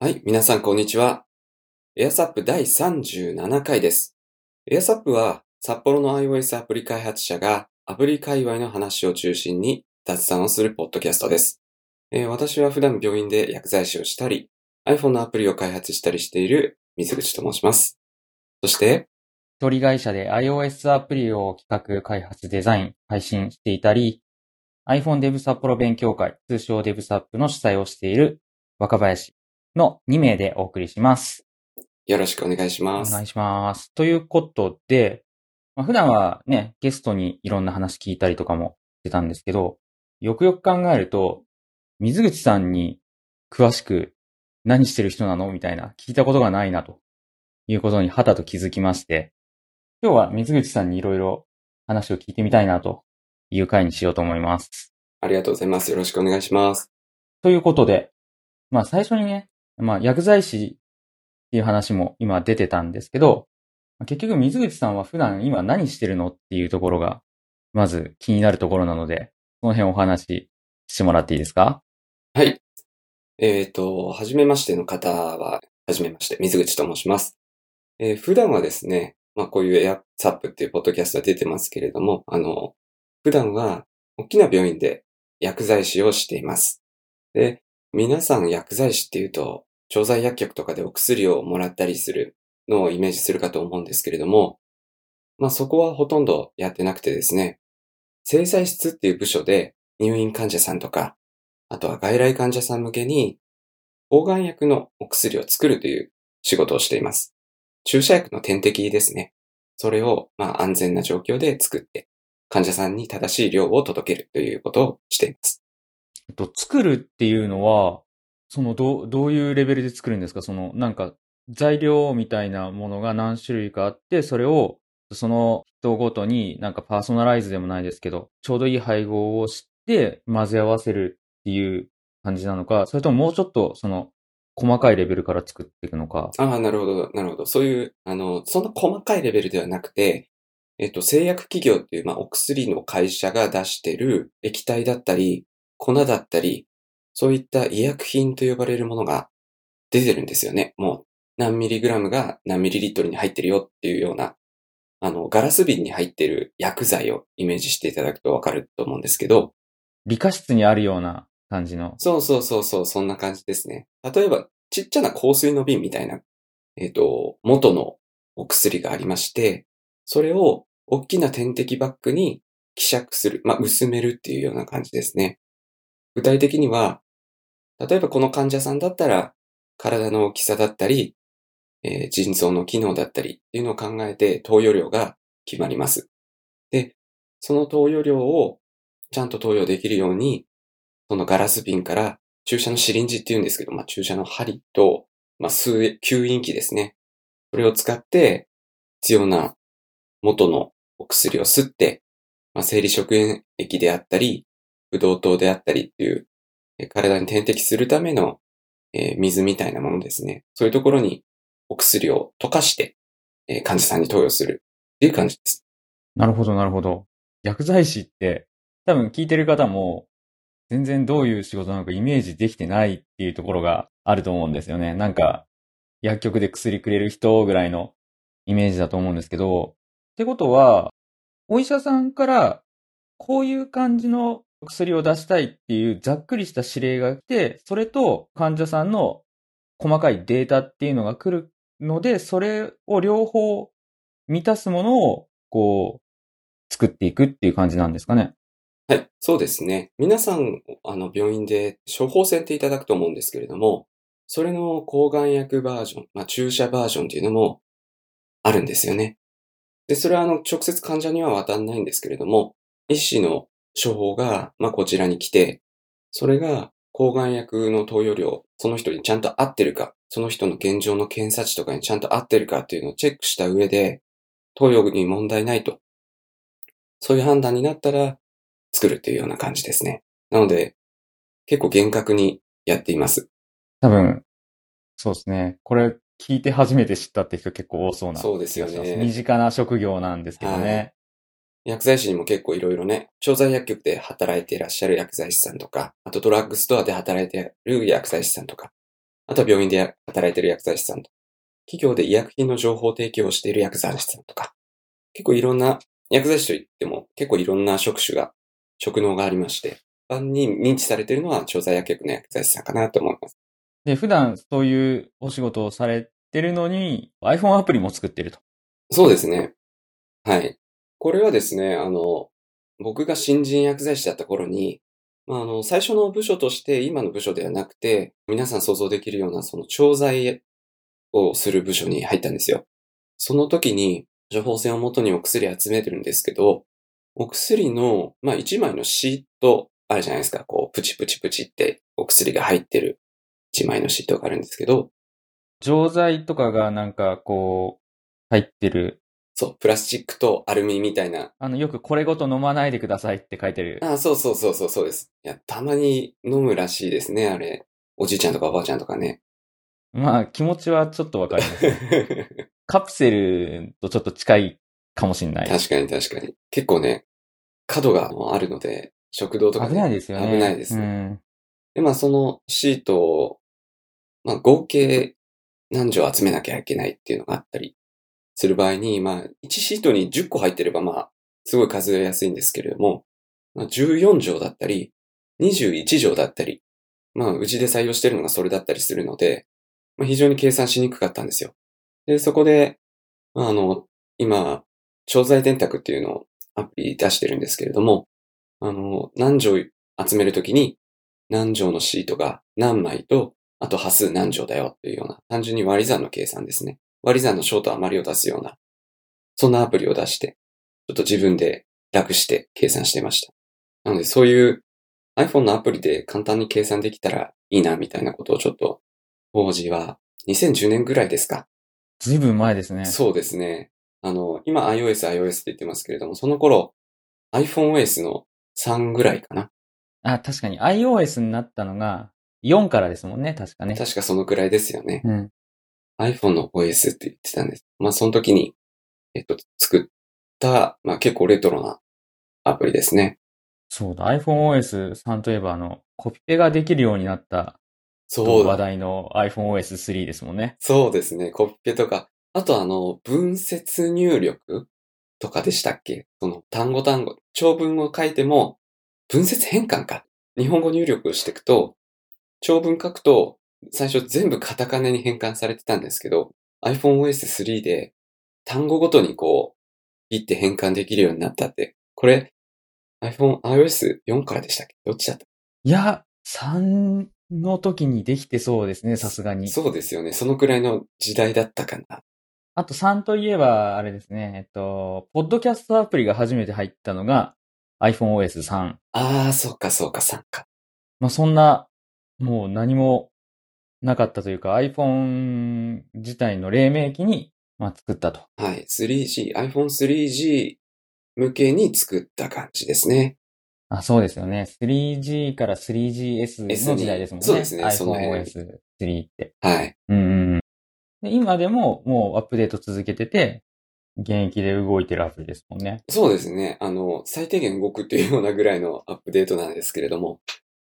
はい、皆さんこんにちは。エアサップ第37回です。エアサップは札幌の iOS アプリ開発者がアプリ界隈の話を中心に雑談をするポッドキャストです。えー私は普段病院で薬剤師をしたり、iPhone のアプリを開発したりしている水口と申します。そして、一人会社で iOS アプリを企画、開発、デザイン、配信していたり、iPhone デブ札幌勉強会、通称デブサップの主催をしている若林の2名でお送りします。よろしくお願いしおます。願いします。ということで、まあ、普段はね、ゲストにいろんな話聞いたりとかもしてたんですけど、よくよく考えると、水口さんに詳しく何してる人なのみたいな聞いたことがないなということにはたと気づきまして、今日は水口さんにいろいろ話を聞いてみたいなという回にしようと思います。ありがとうございます。よろしくお願いします。ということで、まあ最初にね、まあ薬剤師っていう話も今出てたんですけど、結局水口さんは普段今何してるのっていうところが、まず気になるところなので、その辺お話ししてもらっていいですか？はい。えっ、と、はじめましての方は、はじめまして、水口と申します。えー普段はですね、まあこういうエアサップっていうポッドキャストが出てますけれども、あの、普段は大きな病院で薬剤師をしています。で、皆さん薬剤師っていうと、調剤薬局とかでお薬をもらったりするのをイメージするかと思うんですけれども、まあそこはほとんどやってなくてですね、製剤室っていう部署で入院患者さんとか、あとは外来患者さん向けに、抗がん薬のお薬を作るという仕事をしています。注射薬の点滴ですね。それを、まあ、安全な状況で作って、患者さんに正しい量を届けるということをしています。えっと、作るっていうのは、その、ど、どういうレベルで作るんですか？その、なんか、材料みたいなものが何種類かあって、それを、その人ごとになんかパーソナライズでもないですけど、ちょうどいい配合をして混ぜ合わせるっていう感じなのか、それとももうちょっとその細かいレベルから作っていくのか？ああ、なるほど、なるほど。そういう、あの、そんな細かいレベルではなくて、えっと、製薬企業っていう、まあ、お薬の会社が出してる液体だったり、粉だったり、そういった医薬品と呼ばれるものが出てるんですよね。もう、何ミリグラムが何ミリリットルに入ってるよっていうような、あの、ガラス瓶に入ってる薬剤をイメージしていただくとわかると思うんですけど、理科室にあるような感じの。そうそうそうそう、そんな感じですね。例えば、ちっちゃな香水の瓶みたいな、えっ、と、元のお薬がありまして、それを大きな点滴バッグに希釈する、まあ、薄めるっていうような感じですね。具体的には、例えばこの患者さんだったら、体の大きさだったり、えー腎臓の機能だったりっていうのを考えて投与量が決まります。で、その投与量をちゃんと投与できるように、そのガラス瓶から注射のシリンジって言うんですけど、まあ、注射の針と、まあ、吸引器ですね。それを使って必要な元のお薬を吸って、まあ、生理食塩液であったり、ブドウ糖であったりっていう、体に点滴するための、え水みたいなものですね。そういうところにお薬を溶かして、え患者さんに投与するっていう感じです。なるほど、なるほど。薬剤師って、多分聞いてる方も、全然どういう仕事なのかイメージできてないっていうところがあると思うんですよね。なんか、薬局で薬くれる人ぐらいのイメージだと思うんですけど、ってことは、お医者さんから、こういう感じの薬を出したいっていうざっくりした指令が来て、それと患者さんの細かいデータっていうのが来るので、それを両方満たすものを、こう、作っていくっていう感じなんですかね。はい、そうですね。皆さん、あの、病院で処方箋っていただくと思うんですけれども、それの抗がん薬バージョン、まあ、注射バージョンっていうのもあるんですよね。で、それはあの、直接患者には渡んないんですけれども、医師の処方が、まあ、こちらに来て、それが抗がん薬の投与量、その人にちゃんと合ってるか、その人の現状の検査値とかにちゃんと合ってるかっていうのをチェックした上で、投与に問題ないと。そういう判断になったら、作るっていうような感じですね。なので、結構厳格にやっています。多分、そうですね。これ聞いて初めて知ったって人結構多そうな。そうですよね身近な職業なんですけどね。薬剤師にも結構いろいろね、調剤薬局で働いていらっしゃる薬剤師さんとか、あとドラッグストアで働いている薬剤師さんとか、あとは病院で働いてる薬剤師さんと、企業で医薬品の情報提供をしている薬剤師さんとか、結構いろんな、薬剤師といっても結構いろんな職種が、職能がありまして、一般に認知されているのは調剤薬局の薬剤師さんかなと思います。で、普段そういうお仕事をされてるのに、iPhone アプリも作ってると。そうですね。はい。これはですね、あの、僕が新人薬剤師だった頃に、まあ、あの、最初の部署として今の部署ではなくて、皆さん想像できるようなその調剤をする部署に入ったんですよ。その時に、処方箋を元にお薬集めてるんですけど、お薬の、まあ、一枚のシートあるじゃないですか。こう、プチプチプチってお薬が入ってる一枚のシートがあるんですけど、錠剤とかがなんかこう、入ってる。そう、プラスチックとアルミみたいな。あの、よくこれごと飲まないでくださいって書いてる。あそうそうそうそうそうです。いや、たまに飲むらしいですね、あれ。おじいちゃんとかおばあちゃんとかね。まあ、気持ちはちょっとわかります。カプセルとちょっと近いかもしれない。確かに確かに。結構ね、角があるので、食堂とか危ないですよね。危ないですね。うんで、まあそのシートを、まあ合計何錠集めなきゃいけないっていうのがあったりする場合に、まあ1シートに10個入ってればまあすごい数えやすいんですけれども、まあ、14錠だったり、21錠だったり、まあうちで採用してるのがそれだったりするので、まあ非常に計算しにくかったんですよ。で、そこで、あの、今、調剤電卓っていうのをアプリ出してるんですけれども、あの、何錠集めるときに何錠のシートが何枚と、あと端数何錠だよっていうような、単純に割り算の計算ですね。割り算の小と余りを出すような、そんなアプリを出して、ちょっと自分で楽して計算してました。なのでそういう iPhone のアプリで簡単に計算できたらいいなみたいなことをちょっと、当時は2010年ぐらいですか。ずいぶん前ですね。そうですね。あの、今 iOS、iOS って言ってますけれども、その頃 iPhoneOS の3ぐらいかな。あ、確かに iOS になったのが4からですもんね、確かね。確かそのくらいですよね。うん。iPhone の OS って言ってたんです。まあ、その時に、えっと、作った、まあ、結構レトロなアプリですね。そうだ、iPhoneOS3 といえばあの、コピペができるようになった話そうだ。題の iPhoneOS3 ですもんね。そうですね。コピペとか、あとあの、文節入力とかでしたっけ？その単語単語、長文を書いても、文節変換か。日本語入力していくと、長文書くと、最初全部カタカナに変換されてたんですけど、iPhoneOS3 で単語ごとにこう、ピッて変換できるようになったって、これ、iPhone、iOS4 からでしたっけ？どっちだった？いや、3の時にできてそうですね、さすがに。そうですよね。そのくらいの時代だったかな。あと3といえば、あれですね、えっと、ポッドキャストアプリが初めて入ったのが iPhoneOS3。ああ、そうかそうか、3か。まあ、そんな、もう何もなかったというか iPhone 自体の黎明期に、まあ、作ったと。はい。3G、iPhone3G 向けに作った感じですね。あ、そうですよね。3G から 3GS の時代ですもんね。そうですねその辺 iPhoneOS3 って。はい。うんうんうん。で今でももうアップデート続けてて、現役で動いてるアプリですもんね。そうですね。あの、最低限動くっていうようなぐらいのアップデートなんですけれども、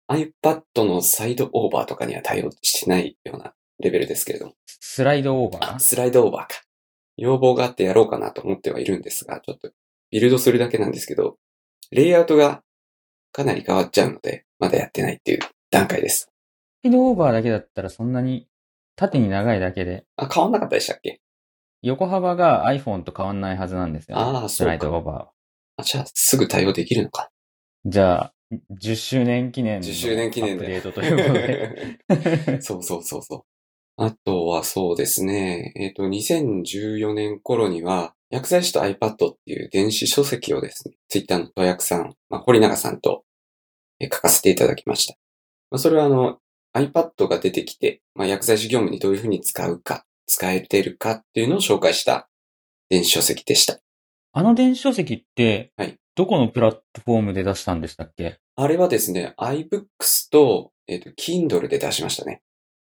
iPad のサイドオーバーとかには対応してないようなレベルですけれども。スライドオーバー？あ、スライドオーバーか。要望があってやろうかなと思ってはいるんですが、ちょっとビルドするだけなんですけど、レイアウトがかなり変わっちゃうので、まだやってないっていう段階です。スライドオーバーだけだったらそんなに縦に長いだけで、あ、変わんなかったでしたっけ？横幅が iPhone と変わんないはずなんですよね。ああ、スラそうか。イドオーバーは。あ、じゃあ、すぐ対応できるのか。じゃあ、10周年記念の10周年記念で。アップデートということで。そうそうそうそう。あとはそうですね。えっ、と、2014年頃には、薬剤師と iPad っていう電子書籍をですね、Twitter の戸役さん、まあ、堀永さんと、えー書かせていただきました。まあ、それはあの、iPad が出てきて、まあ、薬剤師業務にどういうふうに使うか、使えてるかっていうのを紹介した電子書籍でした。あの電子書籍って、はいどこのプラットフォームで出したんでしたっけ？あれはですね、iBooks と、えっ、と、Kindle で出しましたね。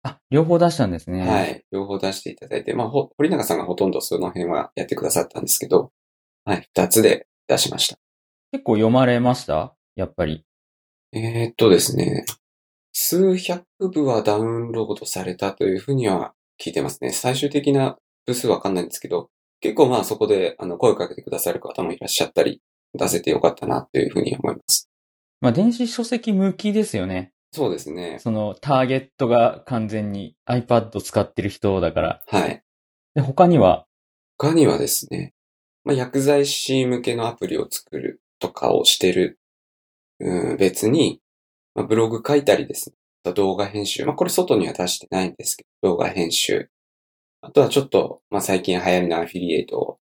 あ、両方出したんですね。はい。両方出していただいて、まあ、ほ堀永さんがほとんどその辺はやってくださったんですけど、はい。二つで出しました。結構読まれました？やっぱり。えーっとですね、数百部はダウンロードされたというふうには聞いてますね。最終的な部数わかんないんですけど、結構まあそこであの声をかけてくださる方もいらっしゃったり、出せてよかったなというふうに思います。まあ、電子書籍向きですよね。そうですね。そのターゲットが完全に iPad 使ってる人だから。はい。で、他には、他にはですね、まあ、薬剤師向けのアプリを作るとかをしてる、うん、別に、まあ、ブログ書いたりですね、動画編集、まあ、これ外には出してないんですけど、動画編集。あとはちょっと、まあ、最近流行りのアフィリエイトを、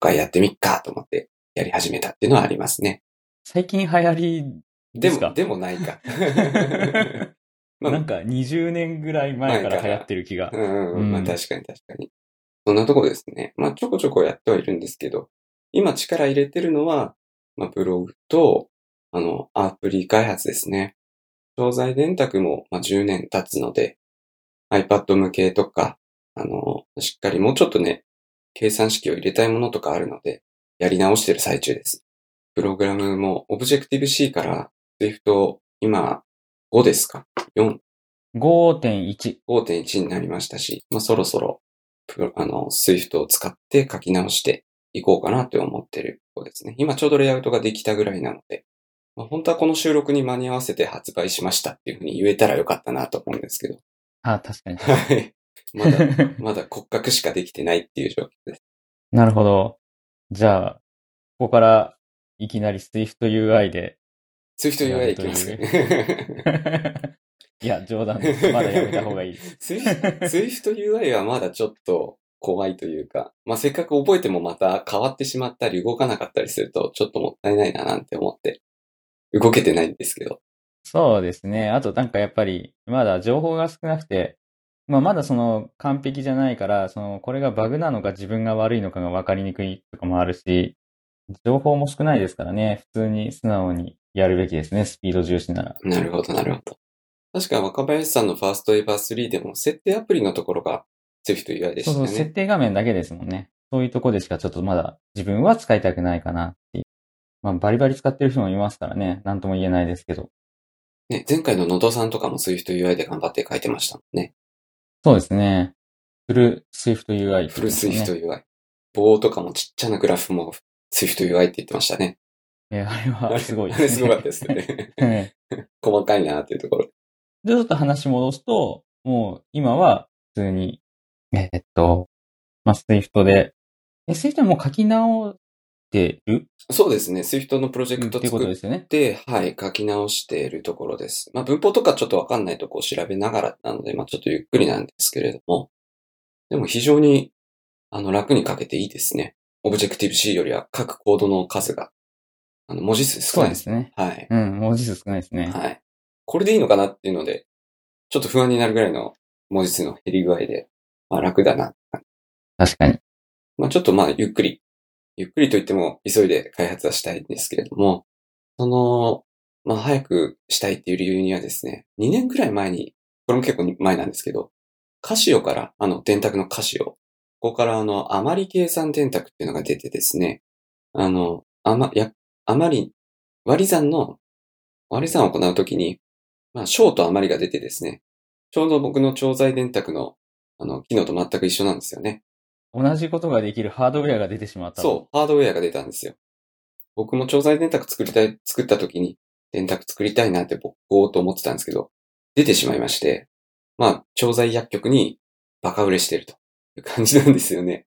がやってみっかと思ってやり始めたっていうのはありますね。最近流行り、ですか？も、でもないか。まあなんか20年ぐらい前から流行ってる気がう。んうんうん、まあうん確かに確かに。そんなとこですね。まあちょこちょこやってはいるんですけど、今力入れてるのは、まあブログと、あの、アプリ開発ですね。商材電卓も、まあ、10年経つので、iPad 向けとか、あの、しっかりもうちょっとね、計算式を入れたいものとかあるので、やり直してる最中です。プログラムも Objective-C から Swift 今5ですか ?4 5.1。5.1になりましたし、まあ、そろそろ、あの、Swift を使って書き直していこうかなって思ってるとこですね。今ちょうどレイアウトができたぐらいなので、まあ、本当はこの収録に間に合わせて発売しましたっていうふうに言えたらよかったなと思うんですけど。あ、確かに。はい。まだ、まだ骨格しかできてないっていう状況です。なるほど。じゃあ、ここからいきなり Swift UI で。Swift UI いきますね。いや、冗談です。まだやめた方がいいです。Swift Swift UI はまだちょっと怖いというか、まあ、せっかく覚えてもまた変わってしまったり動かなかったりするとちょっともったいないななんて思って動けてないんですけど。そうですね。あとなんかやっぱり、まだ情報が少なくて、まあまだその完璧じゃないから、そのこれがバグなのか自分が悪いのかが分かりにくいとかもあるし、情報も少ないですからね、普通に素直にやるべきですね、スピード重視なら。なるほど、なるほど。確か若林さんのファーストエバー3でも設定アプリのところが Swift UI でしそうそう、たよね。設定画面だけですもんね。そういうとこでしかちょっとまだ自分は使いたくないかなっていう。まあバリバリ使ってる人もいますからね、なんとも言えないですけど。ね、前回の野戸さんとかも Swift UI で頑張って書いてましたもんね。そうですね。フル Swift UI ってフル言ってますね Swift UI。棒とかもちっちゃなグラフも Swift UI って言ってましたね。えあれはすごいあれすごかったですね。ね。細かいなっていうところ。で、ちょっと話戻すと、もう今は普通に、えーっと、まあ、Swift で、え、Swift はもう書き直してる？そうですね。Swift のプロジェクト作っですよね。て、はい、書き直しているところです。まあ、文法とかちょっとわかんないとこを調べながらなので、まあ、ちょっとゆっくりなんですけれども、でも非常に、あの、楽に書けていいですね。Objective-C よりは書くコードの数が、あの、文字数少ないです。ですね。はい。うん、文字数少ないですね。はい。これでいいのかなっていうので、ちょっと不安になるぐらいの文字数の減り具合で、まあ、楽だな。確かに。まあ、ちょっとまあ、ゆっくり、ゆっくりと言っても急いで開発はしたいんですけれども、その、まあ、早くしたいっていう理由にはですね、2年くらい前に、これも結構前なんですけど、カシオから、あの、電卓のカシオ、ここからあの、あまり計算電卓っていうのが出てですね、あの、あま、や、あまり、割り算の、割り算を行うときに、まあ、小と余りが出てですね、ちょうど僕の調剤電卓の、あの、機能と全く一緒なんですよね。同じことができるハードウェアが出てしまった。そう、ハードウェアが出たんですよ。僕も調剤電卓作りたい、作った時に、電卓作りたいなって僕、ぼーっと思ってたんですけど、出てしまいまして、まあ、調剤薬局にバカ売れしてるという感じなんですよね。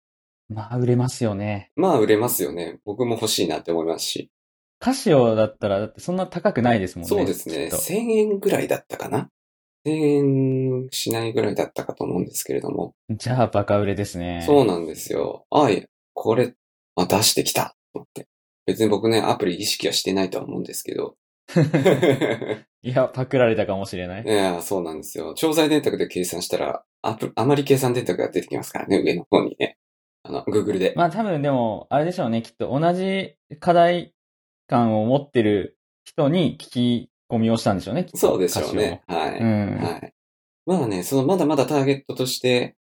まあ、売れますよね。まあ、売れますよね。僕も欲しいなって思いますし。カシオだったら、だってそんな高くないですもんね。そうですね。きっと1000円ぐらいだったかな ?1000 円しないぐらいだったかと思うんですけれども。じゃあ、バカ売れですね。そうなんですよ。あい、これ、あ、出してきたと思って。別に僕ね、アプリ意識はしてないとは思うんですけど。いや、パクられたかもしれない。いや、そうなんですよ。調剤電卓で計算したら、アプあまり計算電卓が出てきますからね、上の方にね。あの、Google で。まあ多分でも、あれでしょうね。きっと同じ課題感を持ってる人に聞き込みをしたんでしょうね。そうでしょうね。はい。うん。はい。まあね、そのまだまだターゲットとして、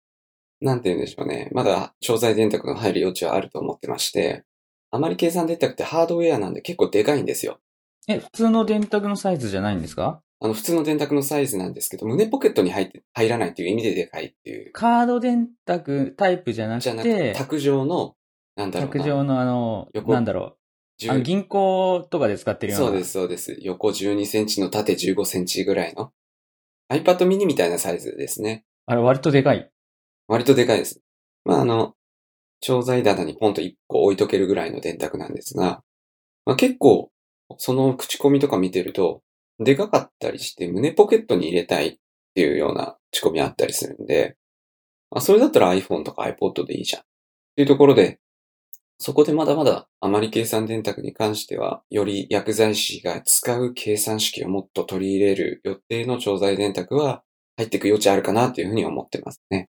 なんて言うんでしょうね。まだ調剤電卓の入る余地はあると思ってまして、あまり計算電卓ってハードウェアなんで結構でかいんですよ。え、普通の電卓のサイズじゃないんですか？あの、普通の電卓のサイズなんですけど、胸ポケットに入って、入らないっていう意味ででかいっていう。カード電卓タイプじゃなくじゃなくて、て、卓上の、なんだろうな。卓上のあの、横なんだろう。あの10銀行とかで使ってるような。そうです、そうです。横12センチの縦15センチぐらいの iPad mini みたいなサイズですね。あれ割とでかい。割とでかいです。まあ、あの、調剤棚にポンと1個置いとけるぐらいの電卓なんですが、まあ、結構、その口コミとか見てると、でかかったりして胸ポケットに入れたいっていうような口コミあったりするんで、あそれだったら iPhone とか iPod でいいじゃん。っていうところで、そこでまだまだ余り計算電卓に関しては、より薬剤師が使う計算式をもっと取り入れる予定の調剤電卓は入っていく余地あるかなというふうに思ってますね。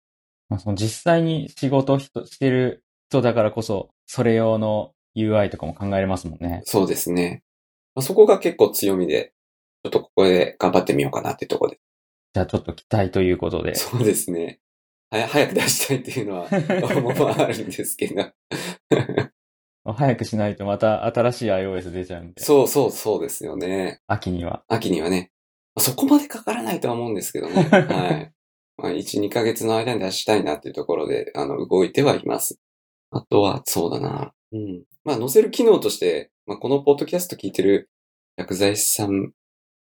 まあ、その実際に仕事をしてる人だからこそ、それ用の UI とかも考えれますもんね。そうですね。まあ、そこが結構強みで、ちょっとここで頑張ってみようかなっていうところで。じゃあちょっと期待ということで。そうですね。早く出したいっていうのは 思はあるんですけど。早くしないとまた新しい iOS 出ちゃうんで。そうそうそうですよね。秋には。秋にはね。そこまでかからないとは思うんですけどね。はい。まあ、1、2ヶ月の間に出したいなっていうところで、あの、動いてはいます。あとは、そうだな。うん。まあ、載せる機能として、まあ、このポッドキャスト聞いてる薬剤師さん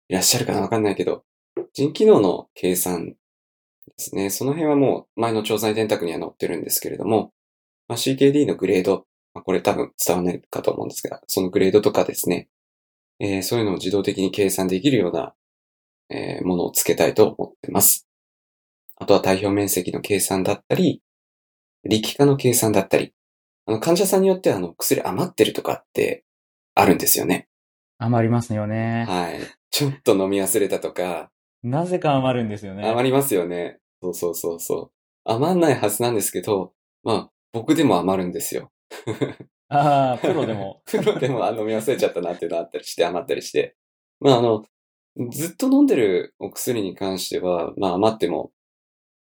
いらっしゃるかなわかんないけど、人機能の計算ですね。その辺はもう前の調剤電卓には載ってるんですけれども、まあ、CKD のグレード、まあ、これ多分伝わらないかと思うんですが、そのグレードとかですね、えーそういうのを自動的に計算できるような、えーものをつけたいと思ってます。あとは体表面積の計算だったり、力化の計算だったり、あの患者さんによってはあの薬余ってるとかってあるんですよね。余りますよね。はい。ちょっと飲み忘れたとか、なぜか余るんですよね。余りますよね。そうそうそうそう。余んないはずなんですけど、まあ、僕でも余るんですよ。ああ、プロでも。プロでも飲み忘れちゃったなっていうのあったりして、余ったりして。まあ、あの、ずっと飲んでるお薬に関しては、まあ余っても、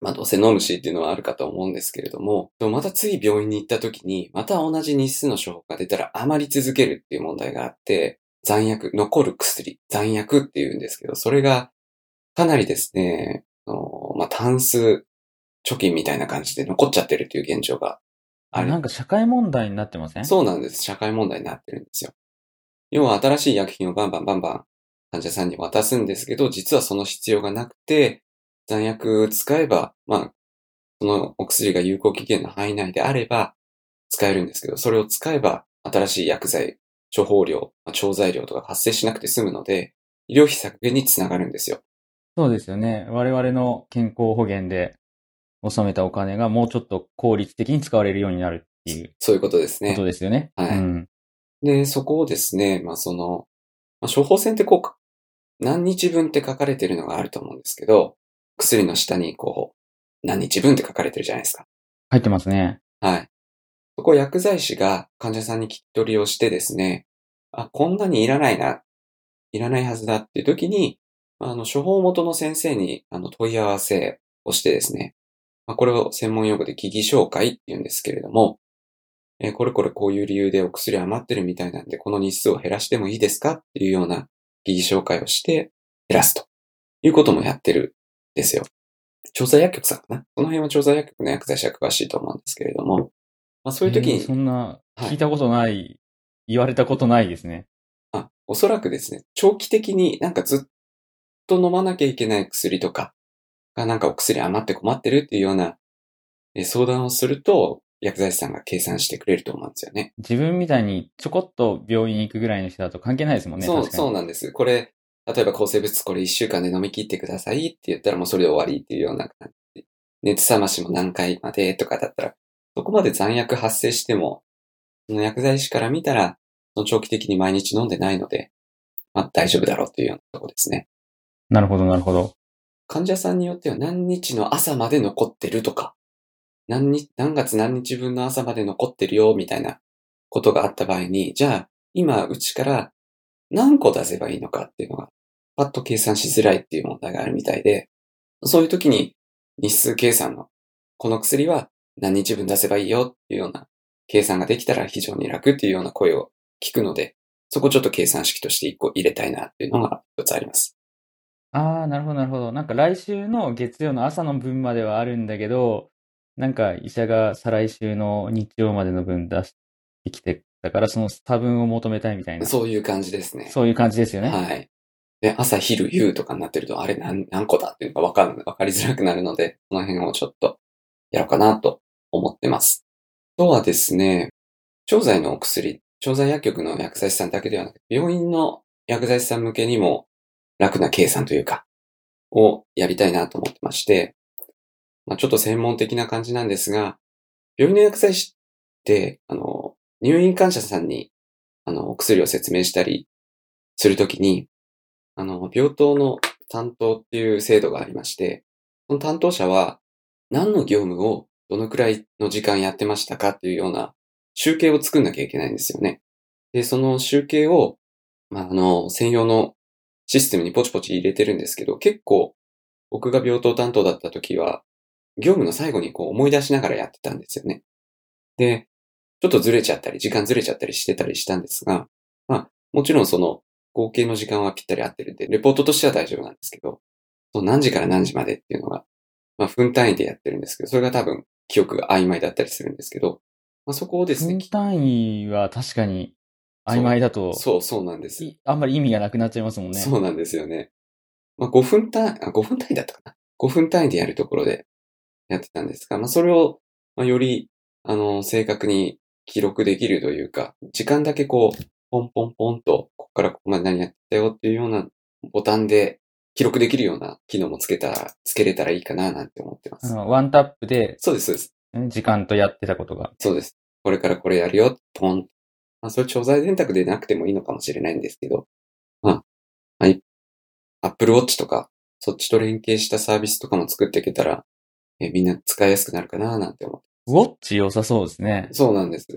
まあどうせ飲むしっていうのはあるかと思うんですけれども、また次病院に行った時に、また同じ日数の処方が出たら余り続けるっていう問題があって、残薬、残る薬、残薬っていうんですけど、それがかなりですね、まあ単数貯金みたいな感じで残っちゃってるっていう現状があるなんか社会問題になってません？そうなんです。社会問題になってるんですよ。要は新しい薬品をバンバンバンバン患者さんに渡すんですけど、実はその必要がなくて、残薬使えば、まあ、そのお薬が有効期限の範囲内であれば使えるんですけど、それを使えば新しい薬剤、処方量、まあ調剤量とか発生しなくて済むので、医療費削減につながるんですよ。そうですよね。我々の健康保険で納めたお金がもうちょっと効率的に使われるようになるっていうそういうことですねこと。ですよね。はいうん。で、そこをですね、まあその、まあ、処方箋ってこう、何日分って書かれてるのがあると思うんですけど、薬の下にこう、何日分って書かれてるじゃないですか。入ってますね。はい。そこを薬剤師が患者さんに聞き取りをしてですね、あ、こんなにいらないな、いらないはずだっていう時に、あの、処方元の先生にあの問い合わせをしてですね、まあ、これを専門用語で疑義紹介って言うんですけれども、えーこれこれこういう理由でお薬余ってるみたいなんで、この日数を減らしてもいいですかっていうような疑義紹介をして減らすということもやってるんですよ。調剤薬局さんかなこの辺は調剤薬局の薬剤師は詳しいと思うんですけれども、まあ、そういう時えーに、そんな、はい聞いたことない、言われたことないですね。あ、おそらくですね、長期的になんかずっと飲まなきゃいけない薬とか、がなんかお薬余って困ってるっていうようなえー相談をすると、薬剤師さんが計算してくれると思うんですよね。自分みたいにちょこっと病院に行くぐらいの人だと関係ないですもんね。そう、そうなんです。これ、例えば抗生物質これ1週間で飲み切ってくださいって言ったらもうそれで終わりっていうような感じで。熱冷ましも何回までとかだったら、そこまで残薬発生しても、その薬剤師から見たら、その長期的に毎日飲んでないので、まあ大丈夫だろうっていうようなところですね。なるほど、なるほど。患者さんによっては何日の朝まで残ってるとか、何日、何月何日分の朝まで残ってるよ、みたいなことがあった場合に、じゃあ、今、うちから何個出せばいいのかっていうのが、パッと計算しづらいっていう問題があるみたいで、そういう時に日数計算の、この薬は何日分出せばいいよっていうような計算ができたら非常に楽っていうような声を聞くので、そこちょっと計算式として一個入れたいなっていうのが一つあります。ああ、なるほど、なるほど。なんか来週の月曜の朝の分まではあるんだけど、なんか医者が再来週の日曜までの分出してきて、だからその多分を求めたいみたいな。そういう感じですね。そういう感じですよね。はい。で、朝、昼、夕とかになってると、あれ何、何個だっていうのがわかん、わかりづらくなるので、この辺をちょっとやろうかなと思ってます。あとはですね、調剤のお薬、調剤薬局の薬剤師さんだけではなく、病院の薬剤師さん向けにも楽な計算というか、をやりたいなと思ってまして、まあ、ちょっと専門的な感じなんですが、病院の薬剤師って、あの、入院患者さんに、あの、お薬を説明したりするときに、あの、病棟の担当っていう制度がありまして、その担当者は何の業務をどのくらいの時間やってましたかっていうような集計を作んなきゃいけないんですよね。で、その集計を、まあ、あの、専用のシステムにポチポチ入れてるんですけど、結構僕が病棟担当だった時は、業務の最後にこう思い出しながらやってたんですよね。で、ちょっとずれちゃったり、時間ずれちゃったりしてたりしたんですが、まあ、もちろんその合計の時間はぴったり合ってるんで、レポートとしては大丈夫なんですけど、その何時から何時までっていうのが、まあ、分単位でやってるんですけど、それが多分記憶が曖昧だったりするんですけど、まあ、そこをですね分、単位は確かに曖昧だと、そう、そうなんです。いあんまり意味がなくなっちゃいますもんね。そうなんですよね。まあ、5分単位、あ、5分単位だったかな。5分単位でやるところでやってたんですが、まあ、それを、まあ、より、あの、正確に記録できるというか、時間だけこう、ポンポンポンと、ここからここまで何やったよっていうようなボタンで記録できるような機能もつけたら、つけれたらいいかななんて思ってます。あのワンタップで、そうです、そうです。ね時間とやってたことが。そうです。これからこれやるよ、ポン。まあ、それ調剤電卓でなくてもいいのかもしれないんですけど、まあ、はい。Apple Watch とか、そっちと連携したサービスとかも作っていけたら、えみんな使いやすくなるかななんて思って。ウォッチ良さそうですね。そうなんです。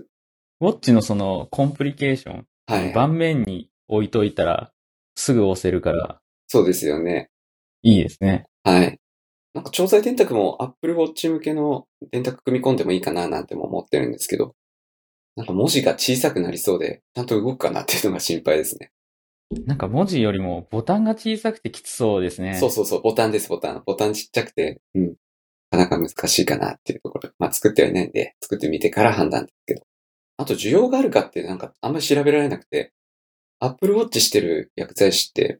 ウォッチのそのコンプリケーション、はい。盤面に置いといたら、すぐ押せるから、そうですよね。いいですね。はい。なんか調剤電卓も Apple Watch 向けの電卓組み込んでもいいかななんても思ってるんですけど、なんか文字が小さくなりそうで、ちゃんと動くかなっていうのが心配ですね。なんか文字よりもボタンが小さくてきつそうですね。そうそうそう、ボタンです、ボタン。ボタンちっちゃくて、うん。なかなか難しいかなっていうところ。まあ作ってはいないんで、作ってみてから判断ですけど。あと需要があるかってなんかあんまり調べられなくて、Apple Watch してる薬剤師って、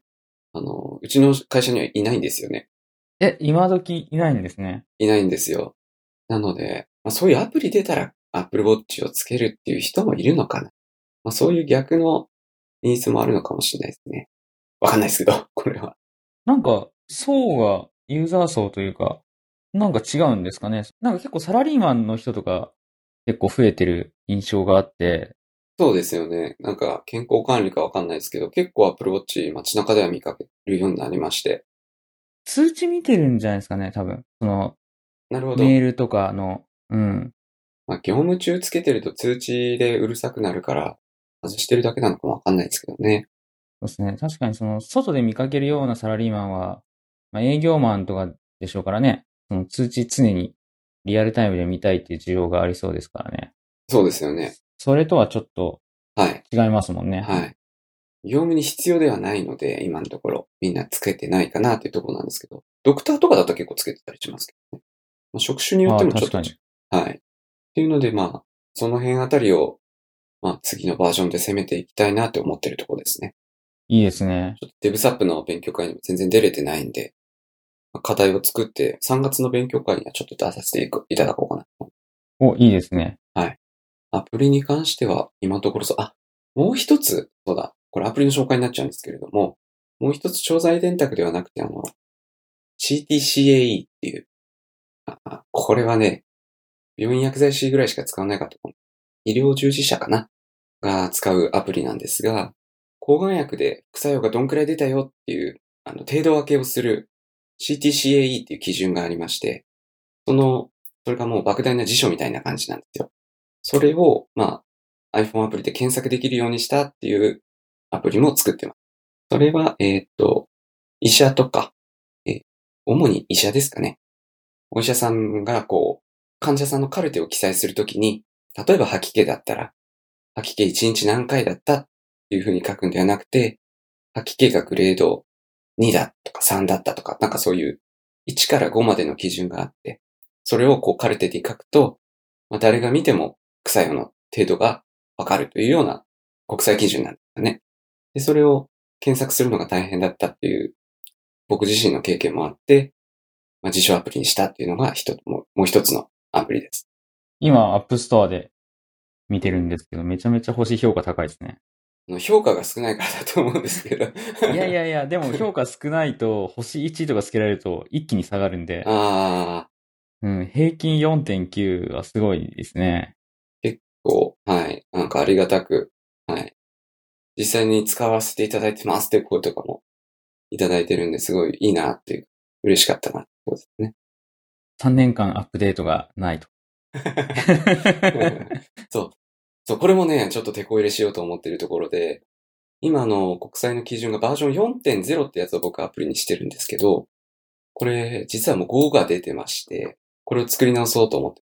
あの、うちの会社にはいないんですよね。え、今時いないんですね。いないんですよ。なので、まあ、そういうアプリ出たら Apple Watch をつけるっていう人もいるのかな。まあ、そういう逆のニーズもあるのかもしれないですね。わかんないですけど、これは。なんか、層が、ユーザー層というか、なんか違うんですかね。なんか結構サラリーマンの人とか結構増えてる印象があって、そうですよね。なんか健康管理かわかんないですけど、結構 Apple Watch 街中では見かけるようになりまして。通知見てるんじゃないですかね、多分。その、なるほど。メールとかの、うん。まあ、業務中つけてると通知でうるさくなるから、外してるだけなのかもわかんないですけどね。そうですね。確かにその、外で見かけるようなサラリーマンは、まあ、営業マンとかでしょうからね、その通知常にリアルタイムで見たいっていう需要がありそうですからね。そうですよね。それとはちょっとはい。違いますもんね。はい。業務に必要ではないので、今のところ、みんなつけてないかなっていうところなんですけど、ドクターとかだと結構つけてたりしますけどね。まあ、職種によってもちょっと。はい。っていうので、まあ、その辺あたりを、まあ、次のバージョンで攻めていきたいなって思ってるところですね。いいですね。ちょっとデブサップの勉強会にも全然出れてないんで、まあ課題を作って、3月の勉強会にはちょっと出させていただこうかなと。お、いいですね。アプリに関しては、今のところそう、あ、もう一つ、そうだ、これアプリの紹介になっちゃうんですけれども、もう一つ調剤電卓ではなくて、あの、CTCAE っていう、ああこれはね、病院薬剤師ぐらいしか使わないかと思う。医療従事者かな？が使うアプリなんですが、抗がん薬で副作用がどんくらい出たよっていう、あの、程度分けをする CTCAE っていう基準がありまして、その、それがもう莫大な辞書みたいな感じなんですよ。それを、まあ、iPhone アプリで検索できるようにしたっていうアプリも作ってます。それは、えーっと、医者とか、え主に医者ですかね。お医者さんがこう、患者さんのカルテを記載するときに、例えば吐き気だったら、吐き気1日何回だったっていうふうに書くんではなくて、吐き気がグレード2だとか3だったとか、なんかそういう1から5までの基準があって、それをこうカルテで書くと、まあ、誰が見ても副作用の程度がわかるというような国際基準なんですね。で、それを検索するのが大変だったっていう僕自身の経験もあって、まあ、事象アプリにしたっていうのが一つもう一つのアプリです。今、 App Store で見てるんですけど、めちゃめちゃ星評価高いですね。評価が少ないからだと思うんですけど。いやいやいや、でも評価少ないと、星1とかつけられると一気に下がるんで、ああ、うん、平均4.9はすごいですね。こう、はい。なんかありがたく、はい。実際に使わせていただいてますって声とかもいただいてるんですごいいいなっていう、嬉しかったなってことですね。3年間アップデートがないと。そう。そう、これもね、ちょっと手こ入れしようと思ってるところで、今の国際の基準がバージョン4.0ってやつを僕アプリにしてるんですけど、これ、実はもう5が出てまして、これを作り直そうと思って。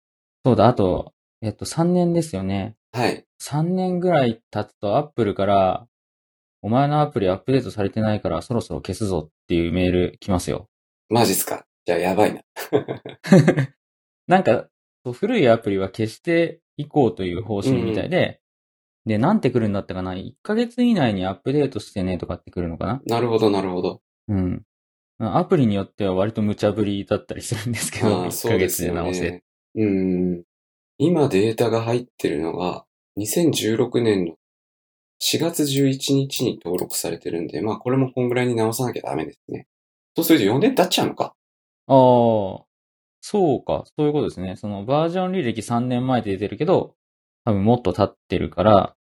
そうだ、あと、えっと、3年ですよね。はい。3年ぐらい経つとアップルから、お前のアプリアップデートされてないからそろそろ消すぞっていうメール来ますよ。マジっすか？じゃあやばいな。なんか、古いアプリは消していこうという方針みたいで、で、なんて来るんだったかな ?1 ヶ月以内にアップデートしてねとかって来るのかな？なるほど、なるほど。うん。アプリによっては割と無茶ぶりだったりするんですけど、ああ、1そうヶ月で直せ。ね。うん。今データが入ってるのが、2016年の4月11日に登録されてるんで、まあこれもこんぐらいに直さなきゃダメですね。そうすると4年経っちゃうのか。ああ、そうか、そういうことですね。そのバージョン履歴3年前で出てるけど、多分もっと経ってるから、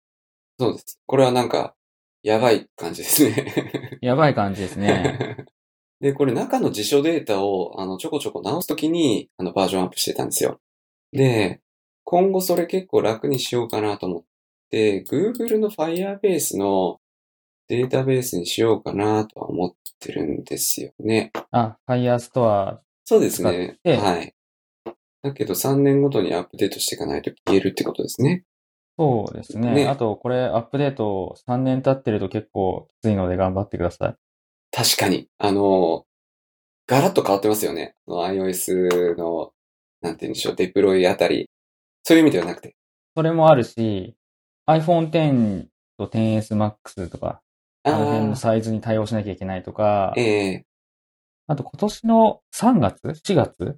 そうです。これはなんか、やばい感じですね。やばい感じですね。で、これ中の辞書データを、あの、ちょこちょこ直すときに、あの、バージョンアップしてたんですよ。で、今後それ結構楽にしようかなと思って、Google の Firebase のデータベースにしようかなとは思ってるんですよね。あ、Firestore そうですね。はい。だけど3年ごとにアップデートしていかないと消えるってことですね。そうですね。ねあと、これアップデート3年経ってると結構きついので頑張ってください。確かに。あの、ガラッと変わってますよね。iOS の、なんて言うんでしょう、デプロイあたり。そういう意味ではなくて。それもあるし、iPhone X と 10S Max とか、あの辺のあサイズに対応しなきゃいけないとか。あ、、ええ。あと今年の3月 ?4 月？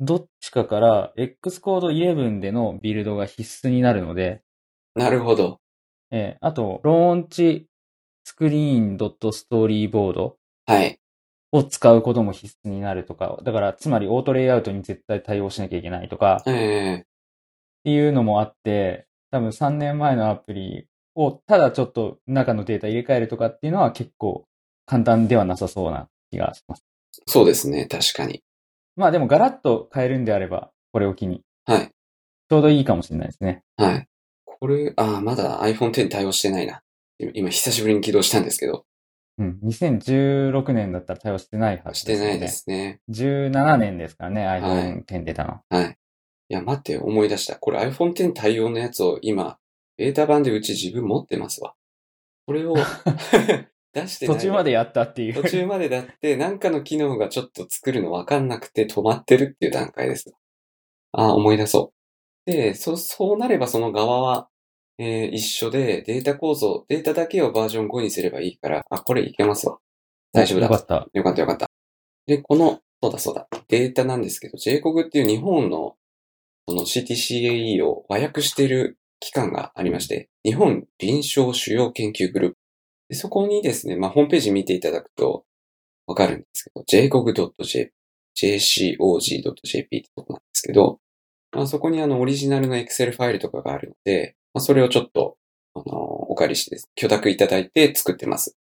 どっちかから Xcode 11でのビルドが必須になるので、なるほど。えーあと、ローンチスクリーンドットストーリーボードはい。を使うことも必須になるとか、だから、つまりオートレイアウトに絶対対応しなきゃいけないとか、っえ。えていうのもあって、多分3年前のアプリをただちょっと中のデータ入れ替えるとかっていうのは結構簡単ではなさそうな気がします。そうですね。確かに。まあでもガラッと変えるんであれば、これを機に、はい。ちょうどいいかもしれないですね。はい。これ、ああ、まだ iPhone X 対応してないな。今、久しぶりに起動したんですけど、うん。2016年だったら対応してないはずですよね。してないですね。17年ですからね、はい iPhone X 出たの。はい。いや、待って、思い出した。これ iPhone X 対応のやつを今、ベータ版でうち自分持ってますわ。これを 出して。途中までやったっていう。途中までだって、なんかの機能がちょっと作るのわかんなくて止まってるっていう段階です。ああ、思い出そう。で、そ、そうなればその側は、えー一緒で、データ構造、データだけをバージョン5にすればいいから、あ、これいけますわ。大丈夫だ。よかった。よかったよかった。で、この、そうだそうだ、データなんですけど、JCOG っていう日本の、その CTCAE を和訳している機関がありまして、日本臨床主要研究グループ。でそこにですね、まあ、ホームページ見ていただくとわかるんですけど、jcog.jp、jcog.jp ってとこなんですけど、まあ、そこにあのオリジナルの Excel ファイルとかがあるので、まあ、それをちょっと、あの、お借りしてです、許諾いただいて作ってます。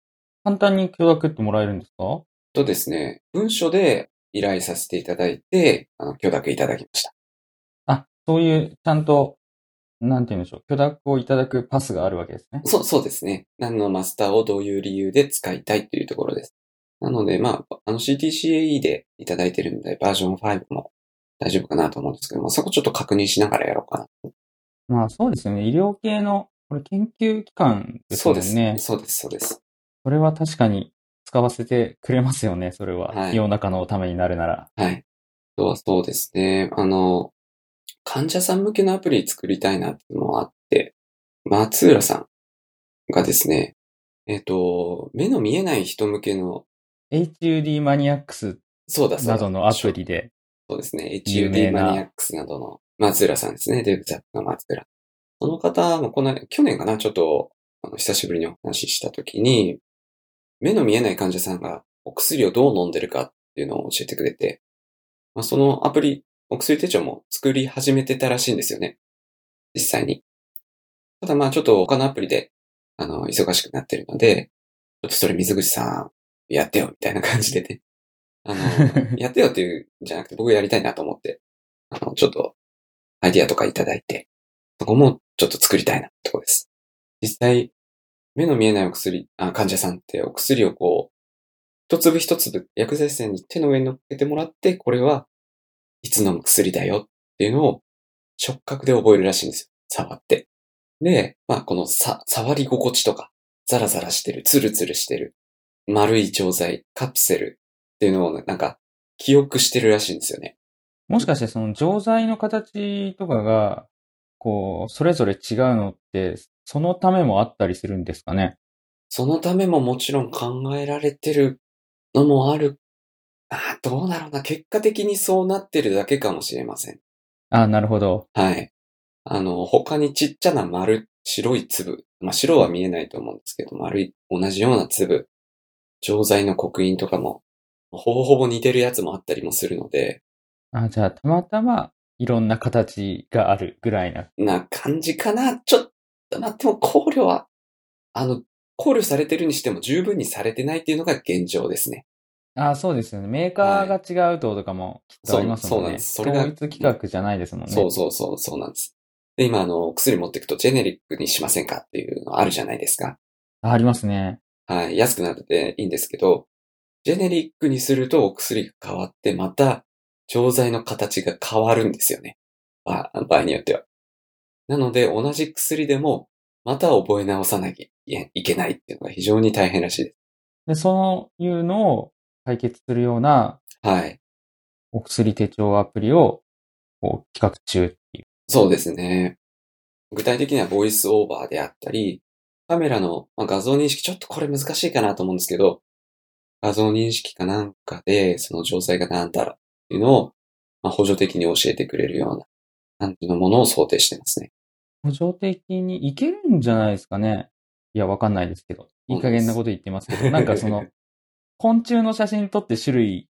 簡単に許諾ってもらえるんですか？とですね、文書で依頼させていただいて、あの、許諾いただきました。あ、そういう、ちゃんと、なんて言うんでしょう。許諾をいただくパスがあるわけですね。そう、そうですね。何のマスターをどういう理由で使いたいというところです。なので、まあ、あの CTCAE でいただいてるんで、バージョン5も大丈夫かなと思うんですけども、そこちょっと確認しながらやろうかな。まあそうですよね。医療系の、これ研究機関ですそうです。ね。そうです、そうです。それは確かに使わせてくれますよね、それは。はい世の中のためになるなら。はい。あとはそうですね。あの、患者さん向けのアプリ作りたいなっていうのもあって、松浦さんがですね、えっ、と、目の見えない人向けの、HUD マニアックスそうだそうだ。などのアプリで。そうですね。HUD なマニアックスなどの松浦さんですね。デブザップの松浦。その方もこの、去年かな、ちょっと、あの久しぶりにお話ししたときに、目の見えない患者さんがお薬をどう飲んでるかっていうのを教えてくれて、まあ、そのアプリ、お薬手帳も作り始めてたらしいんですよね。実際に。ただまあちょっと他のアプリで、あの、忙しくなってるので、ちょっとそれ水口さん、やってよ、みたいな感じでね。あの、やってよっていうんじゃなくて僕やりたいなと思って、あの、ちょっと、アイディアとかいただいて、そこもちょっと作りたいなってとこです。実際、目の見えないお薬、あ、患者さんってお薬をこう、一粒一粒薬剤師さんに手の上に乗っけてもらって、これはいつ飲む薬だよっていうのを触覚で覚えるらしいんですよ。触って。で、まあこのさ、触り心地とか、ザラザラしてる、ツルツルしてる、丸い錠剤、カプセルっていうのをなんか記憶してるらしいんですよね。もしかしてその錠剤の形とかが、こう、それぞれ違うのって、そのためもあったりするんですかね？そのためももちろん考えられてるのもある。ああ、どうだろうな。結果的にそうなってるだけかもしれません。あなるほど。はい。あの、他にちっちゃな丸、白い粒。まあ、白は見えないと思うんですけど、丸い、同じような粒。錠剤の刻印とかも、ほぼほぼ似てるやつもあったりもするので、あ、じゃあ、たまたま、いろんな形があるぐらいな。な感じかな。ちょっと待っても考慮は、あの、考慮されてるにしても十分にされてないっていうのが現状ですね。あそうですよね。メーカーが違うととかもきっとありますもんね。そうそうなんですそれが統一規格じゃないですもんね。そうそうそう、そうなんです。で、今、あの、薬持っていくとジェネリックにしませんかっていうのあるじゃないですか。あありますね。はい。安くなってていいんですけど、ジェネリックにするとお薬が変わって、また、錠剤の形が変わるんですよね。あ場合によっては。なので、同じ薬でも、また覚え直さなきゃいけないっていうのが非常に大変らしいです。で、そういうのを解決するようなはい。お薬手帳アプリをこう企画中っていう。そうですね。具体的にはボイスオーバーであったり、カメラの、まあ、画像認識、ちょっとこれ難しいかなと思うんですけど、画像認識かなんかで、その錠剤が何だろうっていうのを、まあ、補助的に教えてくれるような感じのものを想定してますね。補助的にいけるんじゃないですかね。いや、わかんないですけど。いい加減なこと言ってますけど、なんかその、昆虫の写真撮って種類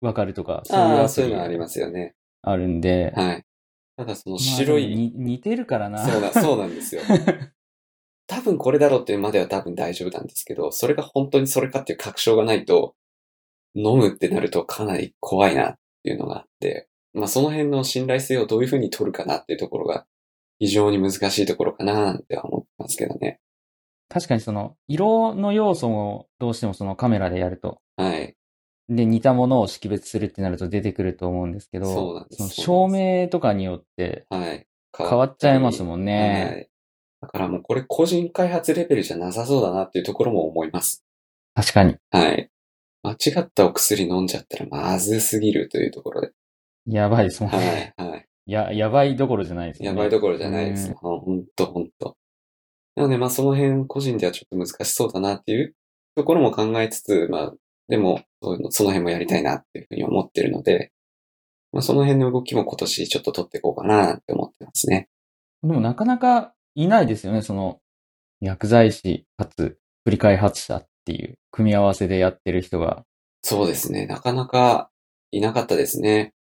わかるとか、そういうああ、アプリそういうのありますよね。あるんで、はい。ただそのまあ白い、でもに似てるからな。そうだ、そうなんですよ。多分これだろうっていうまでは多分大丈夫なんですけど、それが本当にそれかっていう確証がないと、飲むってなるとかなり怖いなっていうのがあって、まあその辺の信頼性をどういうふうに取るかなっていうところが非常に難しいところかななんては思ってますけどね。確かにその、色の要素もどうしてもそのカメラでやると、はい。で、似たものを識別するってなると出てくると思うんですけど、そうなんですのそうなん照明とかによってはい。変わっちゃいますもんはね。い。だからもうこれ個人開発レベルじゃなさそうだなっていうところも思います。確かに。はい。間違ったお薬飲んじゃったらまずすぎるというところで。やばいですもんはね。い。はい。や、やばいどころじゃないですよやね。ばいどころじゃないです。うんほんとほんと。なので、まあその辺個人ではちょっと難しそうだなっていうところも考えつつ、まあでもその辺もやりたいなっていうふうに思ってるので、まあその辺の動きも今年ちょっと取っていこうかなって思ってますね。でもなかなかいないですよね、その、薬剤師かつ、振り開発者っていう組み合わせでやってる人が。そうですね。なかなかいなかったですね。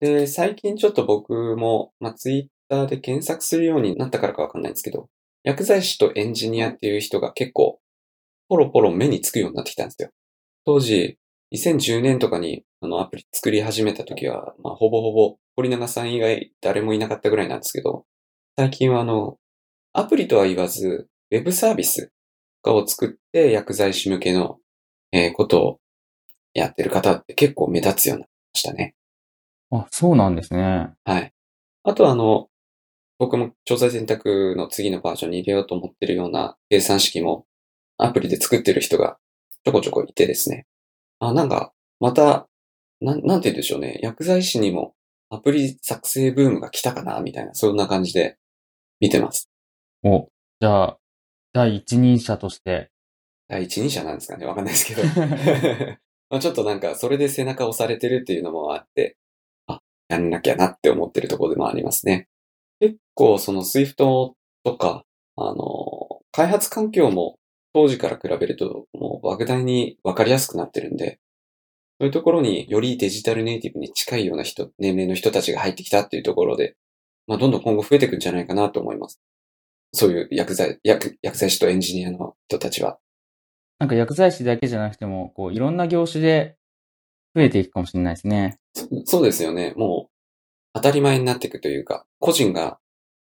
で、最近ちょっと僕も、まあ、ツイッターで検索するようになったからかわかんないんですけど、薬剤師とエンジニアっていう人が結構、ポロポロ目につくようになってきたんですよ。当時、2010年とかにあのアプリ作り始めた時は、まあ、ほぼほぼ、堀永さん以外誰もいなかったぐらいなんですけど、最近はあの、アプリとは言わず、ウェブサービスとかを作って薬剤師向けの、えーことをやってる方って結構目立つようになりましたね。あ、そうなんですね。はい。あとはあの、僕も調剤選択の次のバージョンに入れようと思ってるような計算式もアプリで作ってる人がちょこちょこいてですね。あ、なんか、また、なん、なんて言うんでしょうね。薬剤師にもアプリ作成ブームが来たかなみたいな、そんな感じで見てます。お、じゃあ、第一人者として、第一人者なんですかねわかんないですけど。まあちょっとなんか、それで背中押されてるっていうのもあって、あ、やんなきゃなって思ってるところでもありますね。結構、その Swift とか、あの、開発環境も当時から比べると、もう莫大にわかりやすくなってるんで、そういうところによりデジタルネイティブに近いような人、年齢の人たちが入ってきたっていうところで、まあ、どんどん今後増えていくんじゃないかなと思います。そういう薬剤、薬、薬剤師とエンジニアの人たちは。なんか薬剤師だけじゃなくても、こう、いろんな業種で増えていくかもしれないですね。そそうですよね。もう、当たり前になっていくというか、個人が、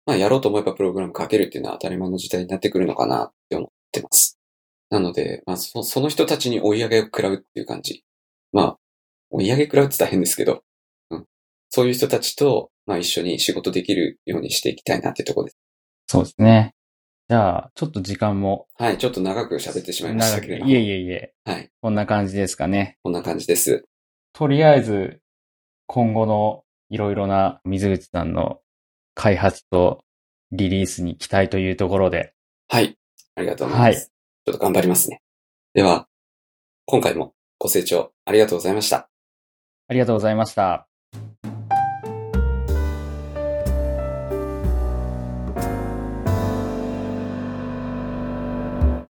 まあ、やろうと思えばプログラム書けるっていうのは当たり前の時代になってくるのかなって思ってます。なので、まあ、そその人たちに追い上げを食らうっていう感じ。まあ、追い上げ食らうって大変ですけど、うん。そういう人たちと、まあ、一緒に仕事できるようにしていきたいなってところです。そうですね。じゃあ、ちょっと時間もはい、ちょっと長く喋ってしまいましたけれども。いえいえいえ、はい、こんな感じですかね。こんな感じです。とりあえず、今後のいろいろな水口さんの開発とリリースに期待というところで、はい、ありがとうございます。はいちょっと頑張りますね。では、今回もご清聴ありがとうございました。ありがとうございました。